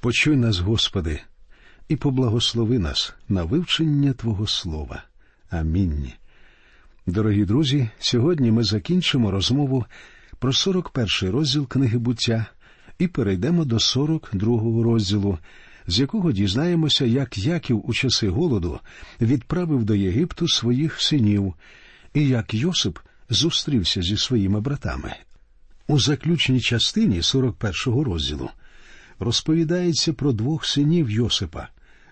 Почуй нас, Господи, і поблагослови нас на вивчення Твого Слова. Амінь. Дорогі друзі, сьогодні ми закінчимо розмову про 41 розділ книги буття і перейдемо до 42 розділу, з якого дізнаємося, як Яків у часи голоду відправив до Єгипту своїх синів, і як Йосип зустрівся зі своїми братами. У заключній частині 41 розділу розповідається про двох синів Йосипа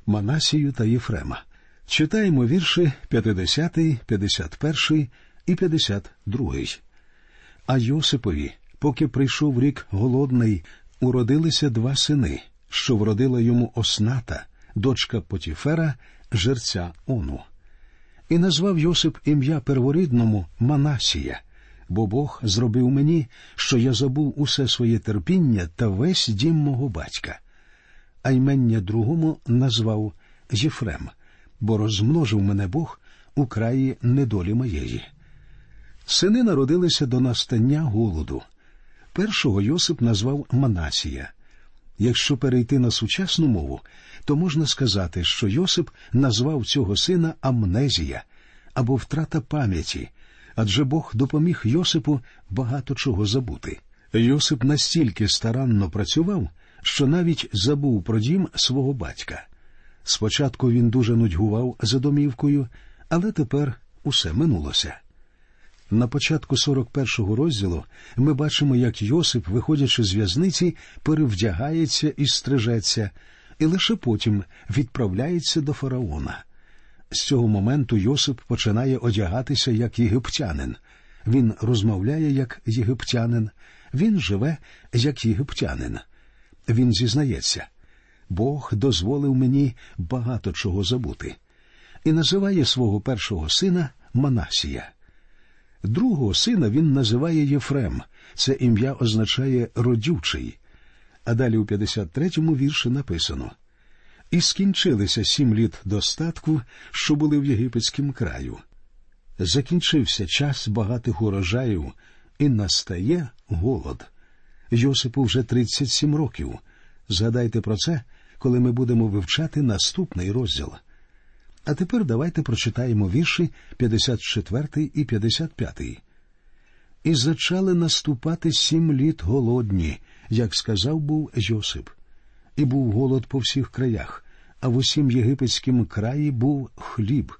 Манасію та Єфрема. Читаємо вірші 50, 51 і 52. А Йосипові, поки прийшов рік голодний, уродилися два сини, що вродила йому осната, дочка Потіфера, жерця Ону. І назвав Йосип ім'я перворідному Манасія, бо Бог зробив мені, що я забув усе своє терпіння та весь дім мого батька. А ймення другому назвав Єфрем, бо розмножив мене Бог у краї недолі моєї. Сини народилися до настання голоду. Першого Йосип назвав Манасія. Якщо перейти на сучасну мову, то можна сказати, що Йосип назвав цього сина Амнезія або втрата пам'яті, адже Бог допоміг Йосипу багато чого забути. Йосип настільки старанно працював, що навіть забув про дім свого батька. Спочатку він дуже нудьгував за домівкою, але тепер усе минулося. На початку 41-го розділу ми бачимо, як Йосип, виходячи з в'язниці, перевдягається і стрижеться, і лише потім відправляється до фараона. З цього моменту Йосип починає одягатися як єгиптянин. Він розмовляє як єгиптянин, він живе як єгиптянин. Він зізнається, Бог дозволив мені багато чого забути, і називає свого першого сина Манасія. Другого сина він називає Єфрем. Це ім'я означає родючий. А далі у 53-му вірші написано І скінчилися сім літ достатку, що були в єгипетському краю. Закінчився час багатих урожаїв, і настає голод. Йосипу вже 37 років. Згадайте про це, коли ми будемо вивчати наступний розділ. А тепер давайте прочитаємо вірші 54 і 55. І зачали наступати сім літ голодні, як сказав був Йосип. І був голод по всіх краях, а в усім єгипетськім краї був хліб.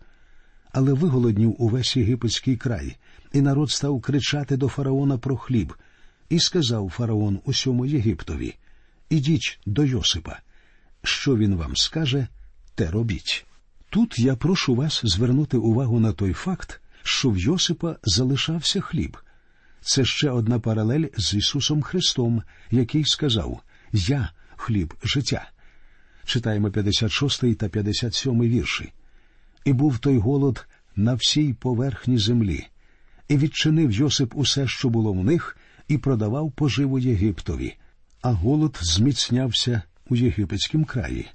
Але виголоднів увесь єгипетський край, і народ став кричати до фараона про хліб, і сказав фараон усьому Єгиптові Ідіть до Йосипа. Що він вам скаже, те робіть. Тут я прошу вас звернути увагу на той факт, що в Йосипа залишався хліб. Це ще одна паралель з Ісусом Христом, який сказав Я хліб життя. Читаємо 56 та 57 вірші. І був той голод на всій поверхні землі, і відчинив Йосип усе, що було в них, і продавав поживу Єгиптові, а голод зміцнявся у єгипетському краї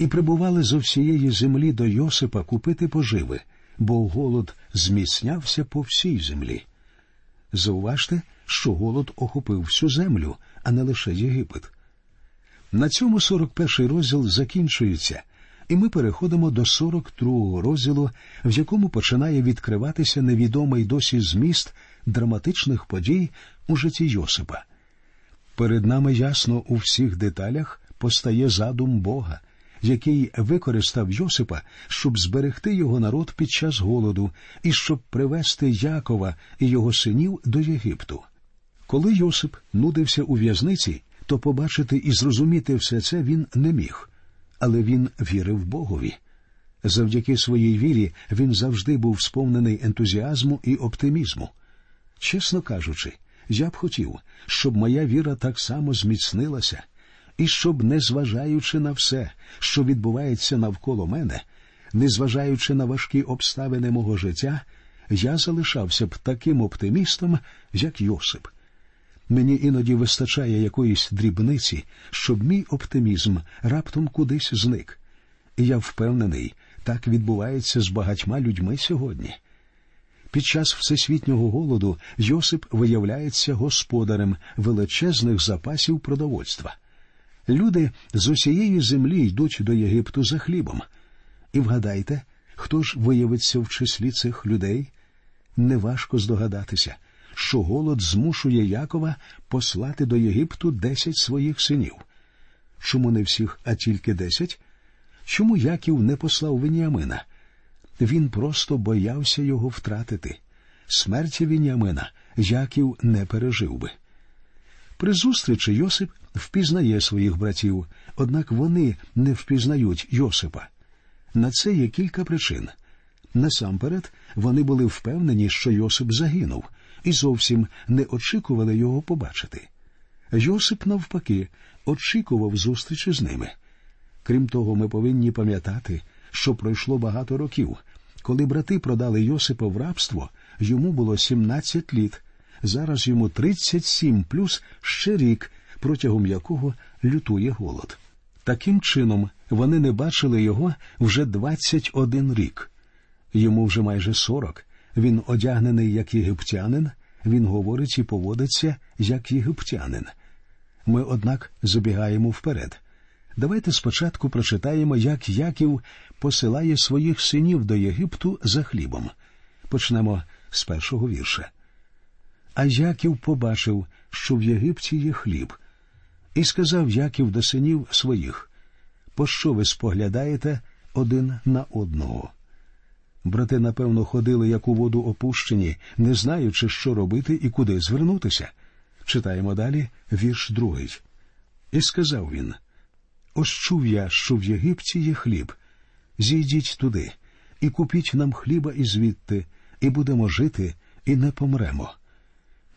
і прибували зо всієї землі до Йосипа купити поживи, бо голод зміцнявся по всій землі. Зауважте, що голод охопив всю землю, а не лише Єгипет. На цьому 41-й розділ закінчується, і ми переходимо до 42-го розділу, в якому починає відкриватися невідомий досі зміст драматичних подій у житті Йосипа. Перед нами ясно у всіх деталях постає задум Бога, який використав Йосипа, щоб зберегти його народ під час голоду і щоб привести Якова і його синів до Єгипту. Коли Йосип нудився у в'язниці, то побачити і зрозуміти все це він не міг, але він вірив Богові. Завдяки своїй вірі він завжди був сповнений ентузіазму і оптимізму. Чесно кажучи, я б хотів, щоб моя віра так само зміцнилася, і щоб, незважаючи на все, що відбувається навколо мене, незважаючи на важкі обставини мого життя, я залишався б таким оптимістом, як Йосип. Мені іноді вистачає якоїсь дрібниці, щоб мій оптимізм раптом кудись зник. І я впевнений, так відбувається з багатьма людьми сьогодні. Під час всесвітнього голоду Йосип виявляється господарем величезних запасів продовольства. Люди з усієї землі йдуть до Єгипту за хлібом. І вгадайте, хто ж виявиться в числі цих людей? Неважко здогадатися, що голод змушує Якова послати до Єгипту десять своїх синів. Чому не всіх, а тільки десять? Чому Яків не послав Веніамина? Він просто боявся його втратити. Смерті Веніамина Яків не пережив би. При зустрічі Йосип впізнає своїх братів, однак вони не впізнають Йосипа. На це є кілька причин. Насамперед, вони були впевнені, що Йосип загинув, і зовсім не очікували його побачити. Йосип, навпаки, очікував зустрічі з ними. Крім того, ми повинні пам'ятати, що пройшло багато років. Коли брати продали Йосипа в рабство, йому було 17 літ, зараз йому 37 плюс ще рік, протягом якого лютує голод. Таким чином, вони не бачили його вже 21 рік. Йому вже майже 40. Він одягнений як єгиптянин, він говорить і поводиться як єгиптянин. Ми, однак, забігаємо вперед. Давайте спочатку прочитаємо, як Яків посилає своїх синів до Єгипту за хлібом. Почнемо з першого вірша. А Яків побачив, що в Єгипті є хліб, і сказав Яків до синів своїх Пощо ви споглядаєте один на одного? Брати, напевно, ходили, як у воду опущені, не знаючи, що робити і куди звернутися. Читаємо далі вірш другий. І сказав він Ось чув я, що в Єгипті є хліб. Зійдіть туди і купіть нам хліба і звідти, і будемо жити, і не помремо.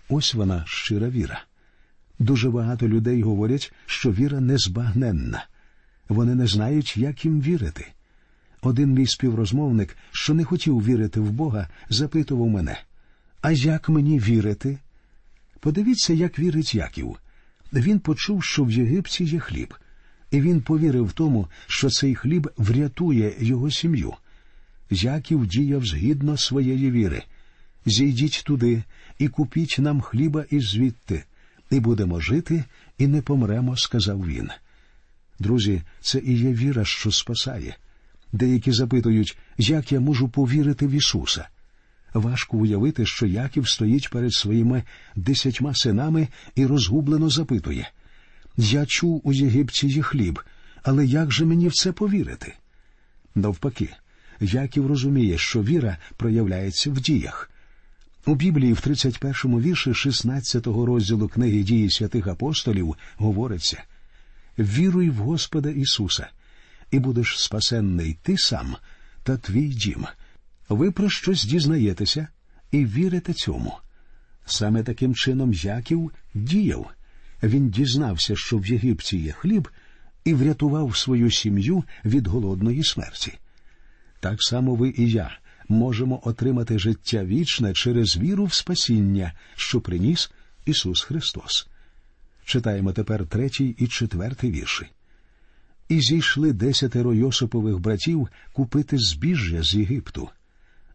Ось вона щира віра. Дуже багато людей говорять, що віра незбагненна. Вони не знають, як їм вірити. Один мій співрозмовник, що не хотів вірити в Бога, запитував мене А як мені вірити? Подивіться, як вірить Яків. Він почув, що в Єгипті є хліб, і він повірив тому, що цей хліб врятує його сім'ю. Яків діяв згідно своєї віри. Зійдіть туди і купіть нам хліба і звідти, і будемо жити, і не помремо, сказав він. Друзі, це і є віра, що спасає. Деякі запитують, як я можу повірити в Ісуса. Важко уявити, що Яків стоїть перед своїми десятьма синами і розгублено запитує Я чув у Єгипті є хліб, але як же мені в це повірити? Навпаки, Яків розуміє, що віра проявляється в діях. У Біблії в 31-му вірші 16-го розділу книги дії святих апостолів говориться Віруй в Господа Ісуса, і будеш спасенний ти сам та твій дім. Ви про щось дізнаєтеся і вірите цьому. Саме таким чином Яків діяв. Він дізнався, що в Єгипті є хліб, і врятував свою сім'ю від голодної смерті. Так само ви і я можемо отримати життя вічне через віру в спасіння, що приніс Ісус Христос. Читаємо тепер третій і четвертий вірші. І зійшли десятеро Йосипових братів купити збіжжя з Єгипту.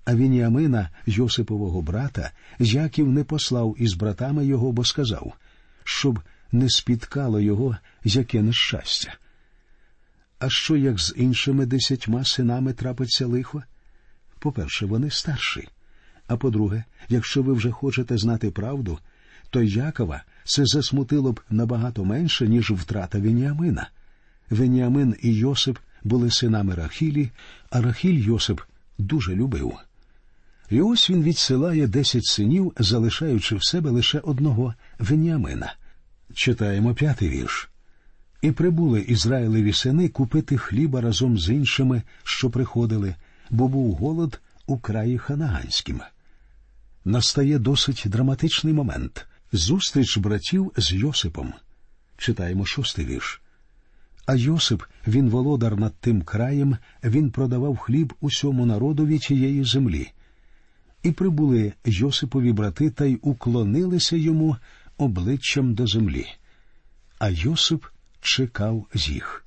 А Вініамина, Йосипового брата, Яків не послав із братами його, бо сказав, щоб не спіткало його яке нещастя. А що як з іншими десятьма синами трапиться лихо? По-перше, вони старші. А по-друге, якщо ви вже хочете знати правду, то Якова це засмутило б набагато менше, ніж втрата Веніамина. Веніамин і Йосип були синами Рахілі, а Рахіль Йосип дуже любив. І ось він відсилає десять синів, залишаючи в себе лише одного Веніамина. Читаємо п'ятий вірш. І прибули Ізраїлеві сини купити хліба разом з іншими, що приходили, бо був голод у краї Ханаганським. Настає досить драматичний момент зустріч братів з Йосипом. Читаємо шостий вірш. А Йосип, він володар над тим краєм, він продавав хліб усьому народові тієї землі. І прибули Йосипові брати та й уклонилися йому обличчям до землі. А Йосип чекав з їх.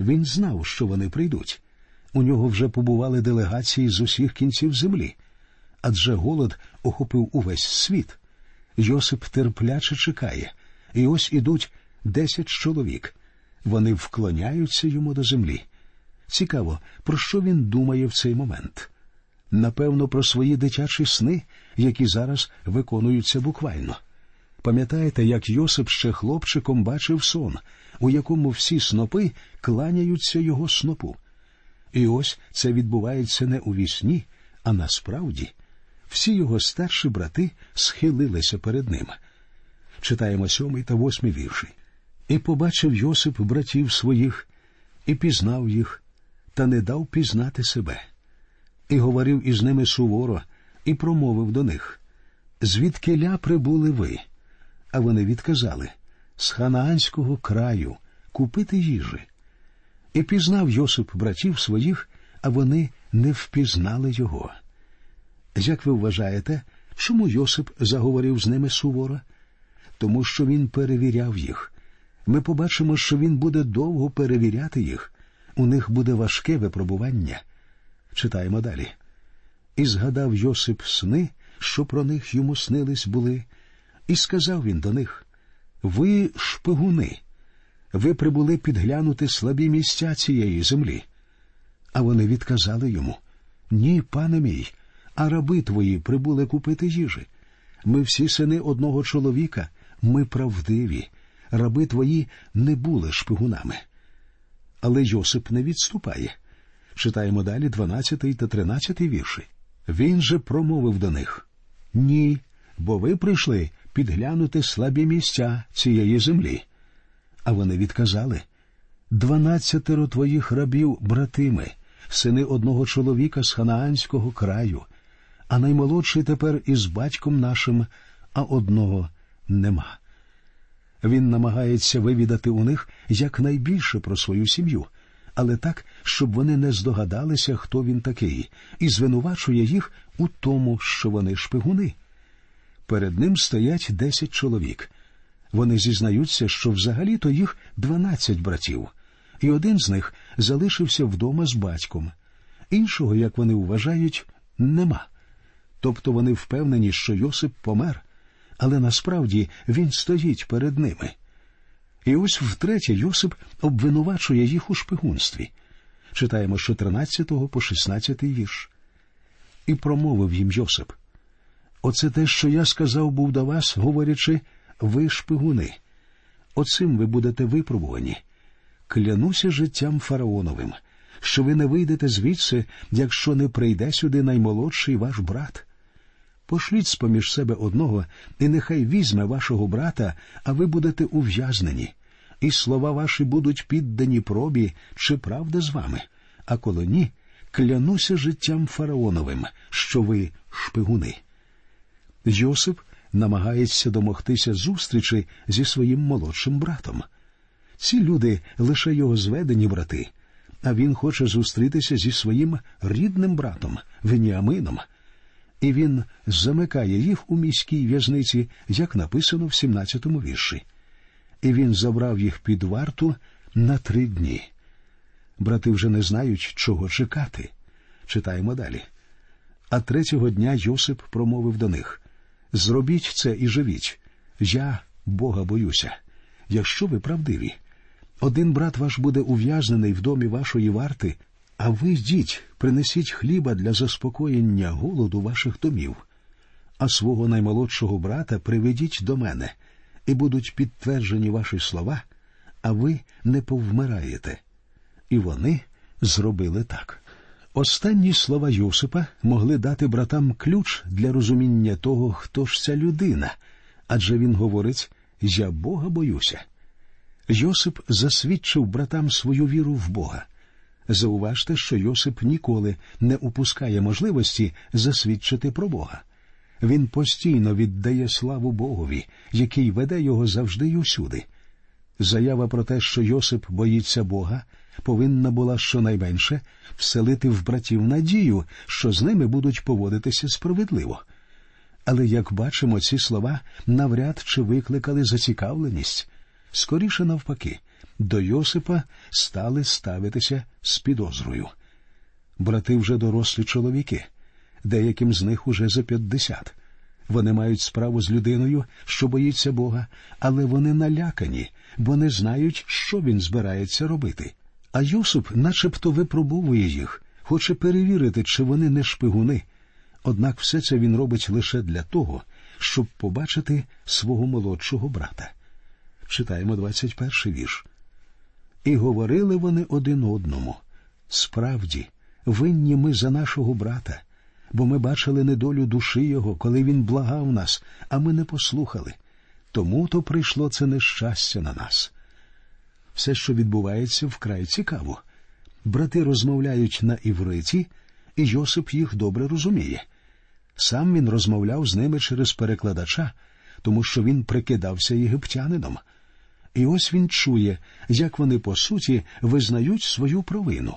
Він знав, що вони прийдуть. У нього вже побували делегації з усіх кінців землі, адже голод охопив увесь світ. Йосип терпляче чекає, і ось ідуть десять чоловік. Вони вклоняються йому до землі. Цікаво, про що він думає в цей момент. Напевно, про свої дитячі сни, які зараз виконуються буквально. Пам'ятаєте, як Йосип ще хлопчиком бачив сон, у якому всі снопи кланяються його снопу. І ось це відбувається не у вісні, а насправді всі його старші брати схилилися перед ним. Читаємо сьомий та восьмий вірші. І побачив Йосип братів своїх, і пізнав їх, та не дав пізнати себе, і говорив із ними суворо, і промовив до них Звідкиля прибули ви? А вони відказали з ханаанського краю купити їжі. І пізнав Йосип братів своїх, а вони не впізнали його. Як ви вважаєте, чому Йосип заговорив з ними суворо? Тому що він перевіряв їх. Ми побачимо, що він буде довго перевіряти їх. У них буде важке випробування. Читаємо далі. І згадав Йосип сни, що про них йому снились були, і сказав він до них Ви шпигуни, ви прибули підглянути слабі місця цієї землі. А вони відказали йому Ні, пане мій, а раби твої прибули купити їжі. Ми всі сини одного чоловіка, ми правдиві, раби твої не були шпигунами. Але Йосип не відступає. Читаємо далі 12 та 13 вірші. Він же промовив до них Ні, бо ви прийшли підглянути слабі місця цієї землі. А вони відказали Дванадцятеро твоїх рабів, братими, сини одного чоловіка з ханаанського краю, а наймолодший тепер із батьком нашим, а одного нема. Він намагається вивідати у них якнайбільше про свою сім'ю, але так, щоб вони не здогадалися, хто він такий, і звинувачує їх у тому, що вони шпигуни. Перед ним стоять десять чоловік. Вони зізнаються, що взагалі-то їх дванадцять братів, і один з них залишився вдома з батьком. Іншого, як вони вважають, нема. Тобто вони впевнені, що Йосип помер, але насправді він стоїть перед ними. І ось втретє Йосип обвинувачує їх у шпигунстві. Читаємо з 14 по 16 вірш. І промовив їм Йосип. Оце те, що я сказав був до вас, говорячи, ви шпигуни. Оцим ви будете випробувані. Клянуся життям фараоновим, що ви не вийдете звідси, якщо не прийде сюди наймолодший ваш брат. Пошліть поміж себе одного, і нехай візьме вашого брата, а ви будете ув'язнені, і слова ваші будуть піддані пробі, чи правда з вами. А коли ні, клянуся життям фараоновим, що ви шпигуни. Йосип намагається домогтися зустрічі зі своїм молодшим братом. Ці люди лише його зведені брати, а він хоче зустрітися зі своїм рідним братом Веніамином. І він замикає їх у міській в'язниці, як написано в 17-му вірші. І він забрав їх під варту на три дні. Брати вже не знають, чого чекати. Читаємо далі. А третього дня Йосип промовив до них Зробіть це і живіть. Я Бога боюся. Якщо ви правдиві, один брат ваш буде ув'язнений в домі вашої варти, а ви йдіть, принесіть хліба для заспокоєння голоду ваших домів, а свого наймолодшого брата приведіть до мене, і будуть підтверджені ваші слова, а ви не повмираєте. І вони зробили так. Останні слова Йосипа могли дати братам ключ для розуміння того, хто ж ця людина, адже він говорить Я Бога боюся. Йосип засвідчив братам свою віру в Бога. Зауважте, що Йосип ніколи не упускає можливості засвідчити про Бога. Він постійно віддає славу Богові, який веде його завжди й усюди. Заява про те, що Йосип боїться Бога, повинна була щонайменше вселити в братів надію, що з ними будуть поводитися справедливо. Але, як бачимо, ці слова навряд чи викликали зацікавленість. Скоріше навпаки, до Йосипа стали ставитися з підозрою. Брати вже дорослі чоловіки, деяким з них уже за п'ятдесят. Вони мають справу з людиною, що боїться Бога, але вони налякані, бо не знають, що він збирається робити. А Йосип начебто випробовує їх, хоче перевірити, чи вони не шпигуни. Однак все це він робить лише для того, щоб побачити свого молодшого брата. Читаємо 21 вірш. І говорили вони один одному. Справді, винні ми за нашого брата, бо ми бачили недолю душі його, коли він благав нас, а ми не послухали. Тому то прийшло це нещастя на нас. Все, що відбувається, вкрай цікаво. Брати розмовляють на івриті, і Йосип їх добре розуміє. Сам він розмовляв з ними через перекладача, тому що він прикидався єгиптянином. І ось він чує, як вони по суті визнають свою провину.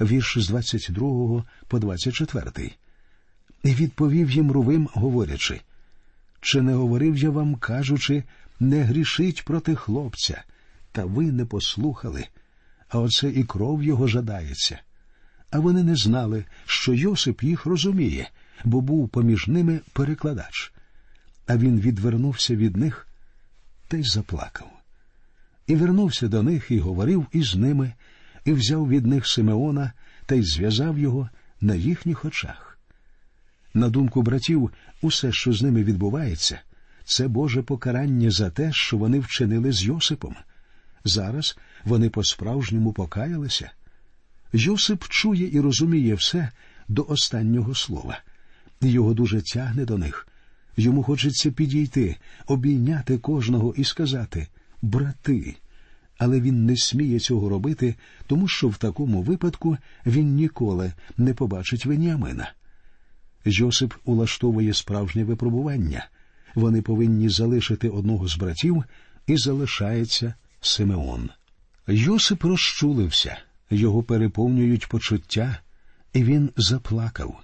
Вірш з 22 по 24. І відповів їм Рувим, говорячи чи не говорив я вам, кажучи, не грішіть проти хлопця, та ви не послухали, а оце і кров його жадається. А вони не знали, що Йосип їх розуміє, бо був поміж ними перекладач. А він відвернувся від них та й заплакав. І вернувся до них і говорив із ними, і взяв від них Симеона та й зв'язав його на їхніх очах. На думку братів, усе, що з ними відбувається, це Боже покарання за те, що вони вчинили з Йосипом. Зараз вони по-справжньому покаялися. Йосип чує і розуміє все до останнього слова, його дуже тягне до них. Йому хочеться підійти, обійняти кожного і сказати брати. Але він не сміє цього робити, тому що в такому випадку він ніколи не побачить Веніамина. Йосип улаштовує справжнє випробування. Вони повинні залишити одного з братів, і залишається Симеон. Йосип розчулився, його переповнюють почуття, і він заплакав.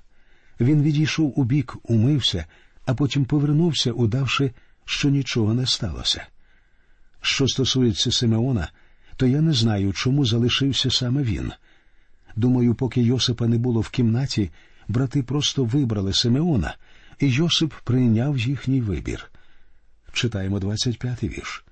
Він відійшов у бік, умився, а потім повернувся, удавши, що нічого не сталося. Що стосується Симеона, то я не знаю, чому залишився саме він. Думаю, поки Йосипа не було в кімнаті, брати просто вибрали Симеона, і Йосип прийняв їхній вибір. Читаємо 25-й вірш.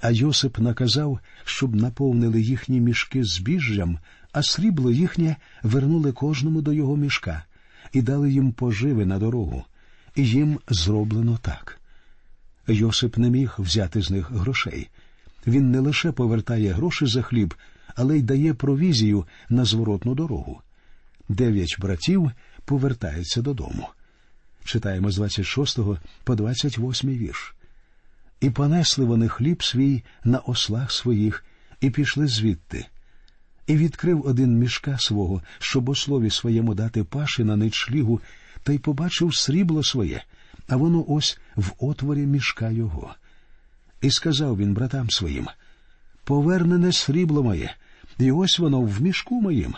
А Йосип наказав, щоб наповнили їхні мішки збіжжям, а срібло їхнє вернули кожному до його мішка і дали їм поживи на дорогу, і їм зроблено так. Йосип не міг взяти з них грошей. Він не лише повертає гроші за хліб, але й дає провізію на зворотну дорогу дев'ять братів повертаються додому. Читаємо з 26 по 28 вірш. І понесли вони хліб свій на ослах своїх, і пішли звідти. І відкрив один мішка свого, щоб у слові своєму дати паші на ничлігу, та й побачив срібло своє, а воно ось в отворі мішка його. І сказав він братам своїм Повернене срібло моє, і ось воно в мішку моїм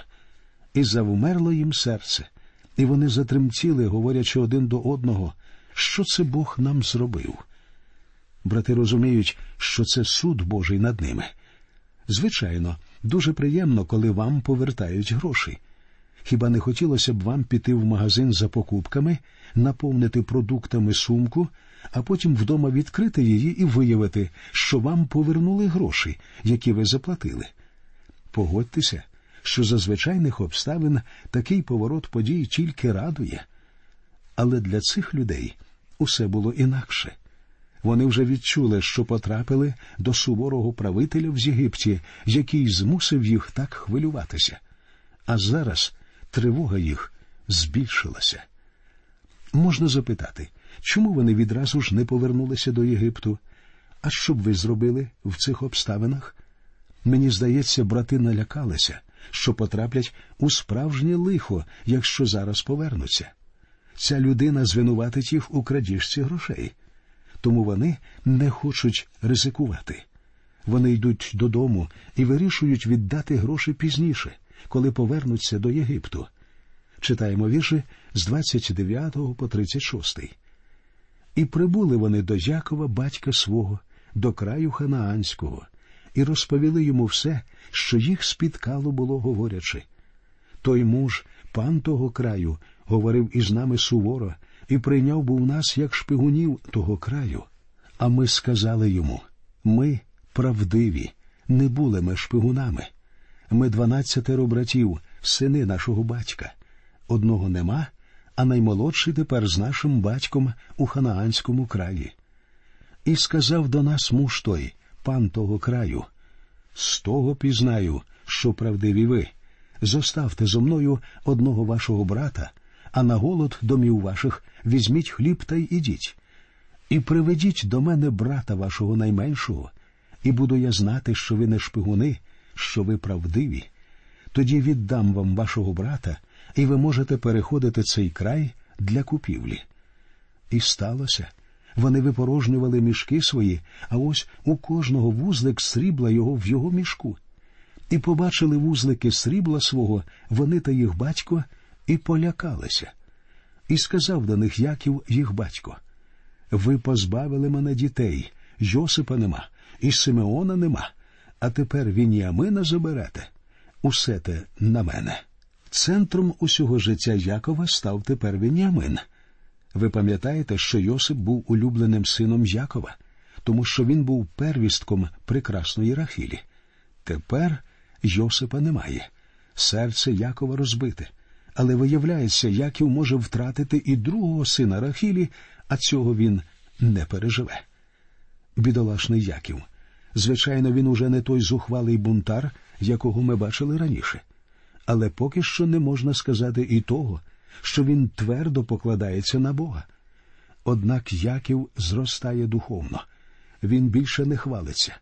і завмерло їм серце, і вони затремтіли, говорячи один до одного, що це Бог нам зробив. Брати розуміють, що це суд Божий над ними. Звичайно, дуже приємно, коли вам повертають гроші. Хіба не хотілося б вам піти в магазин за покупками, наповнити продуктами сумку, а потім вдома відкрити її і виявити, що вам повернули гроші, які ви заплатили? Погодьтеся, що за звичайних обставин такий поворот подій тільки радує. Але для цих людей усе було інакше. Вони вже відчули, що потрапили до суворого правителя в Єгипті, який змусив їх так хвилюватися. А зараз тривога їх збільшилася. Можна запитати, чому вони відразу ж не повернулися до Єгипту? А що б ви зробили в цих обставинах? Мені здається, брати налякалися, що потраплять у справжнє лихо, якщо зараз повернуться. Ця людина звинуватить їх у крадіжці грошей, тому вони не хочуть ризикувати. Вони йдуть додому і вирішують віддати гроші пізніше, коли повернуться до Єгипту. Читаємо вірші з 29 по 36. І прибули вони до Якова, батька свого, до краю Ханаанського, і розповіли йому все, що їх спіткало було, говорячи. Той муж, пан того краю, говорив із нами суворо і прийняв був нас як шпигунів того краю. А ми сказали йому ми правдиві, не були ми шпигунами. Ми дванадцятеро братів, сини нашого батька. Одного нема, а наймолодший тепер з нашим батьком у Ханаанському краї. І сказав до нас муж той, пан того краю, з того пізнаю, що правдиві ви. Зоставте зо мною одного вашого брата, а на голод домів ваших візьміть хліб та й ідіть. І приведіть до мене брата вашого найменшого, і буду я знати, що ви не шпигуни, що ви правдиві. Тоді віддам вам вашого брата, і ви можете переходити цей край для купівлі. І сталося. Вони випорожнювали мішки свої, а ось у кожного вузлик срібла його в його мішку. І побачили вузлики срібла свого, вони та їх батько, і полякалися. І сказав до них Яків їх батько Ви позбавили мене дітей, Йосипа нема, і Симеона нема, а тепер Вініамина заберете. Усе те на мене. Центром усього життя Якова став тепер Веніамин. Ви пам'ятаєте, що Йосип був улюбленим сином Якова, тому що він був первістком прекрасної Рахілі. Тепер Йосипа немає. Серце Якова розбите. Але виявляється, Яків може втратити і другого сина Рахілі, а цього він не переживе. Бідолашний Яків. Звичайно, він уже не той зухвалий бунтар, якого ми бачили раніше. Але поки що не можна сказати і того, що він твердо покладається на Бога. Однак Яків зростає духовно. Він більше не хвалиться.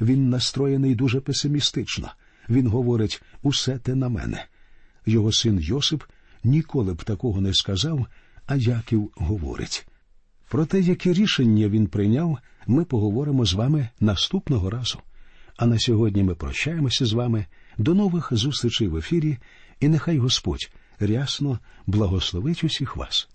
Він настроєний дуже песимістично. Він говорить усе те на мене. Його син Йосип ніколи б такого не сказав, а Яків говорить. Про те, яке рішення він прийняв, ми поговоримо з вами наступного разу. А на сьогодні ми прощаємося з вами. До нових зустрічей в ефірі, і нехай Господь рясно благословить усіх вас.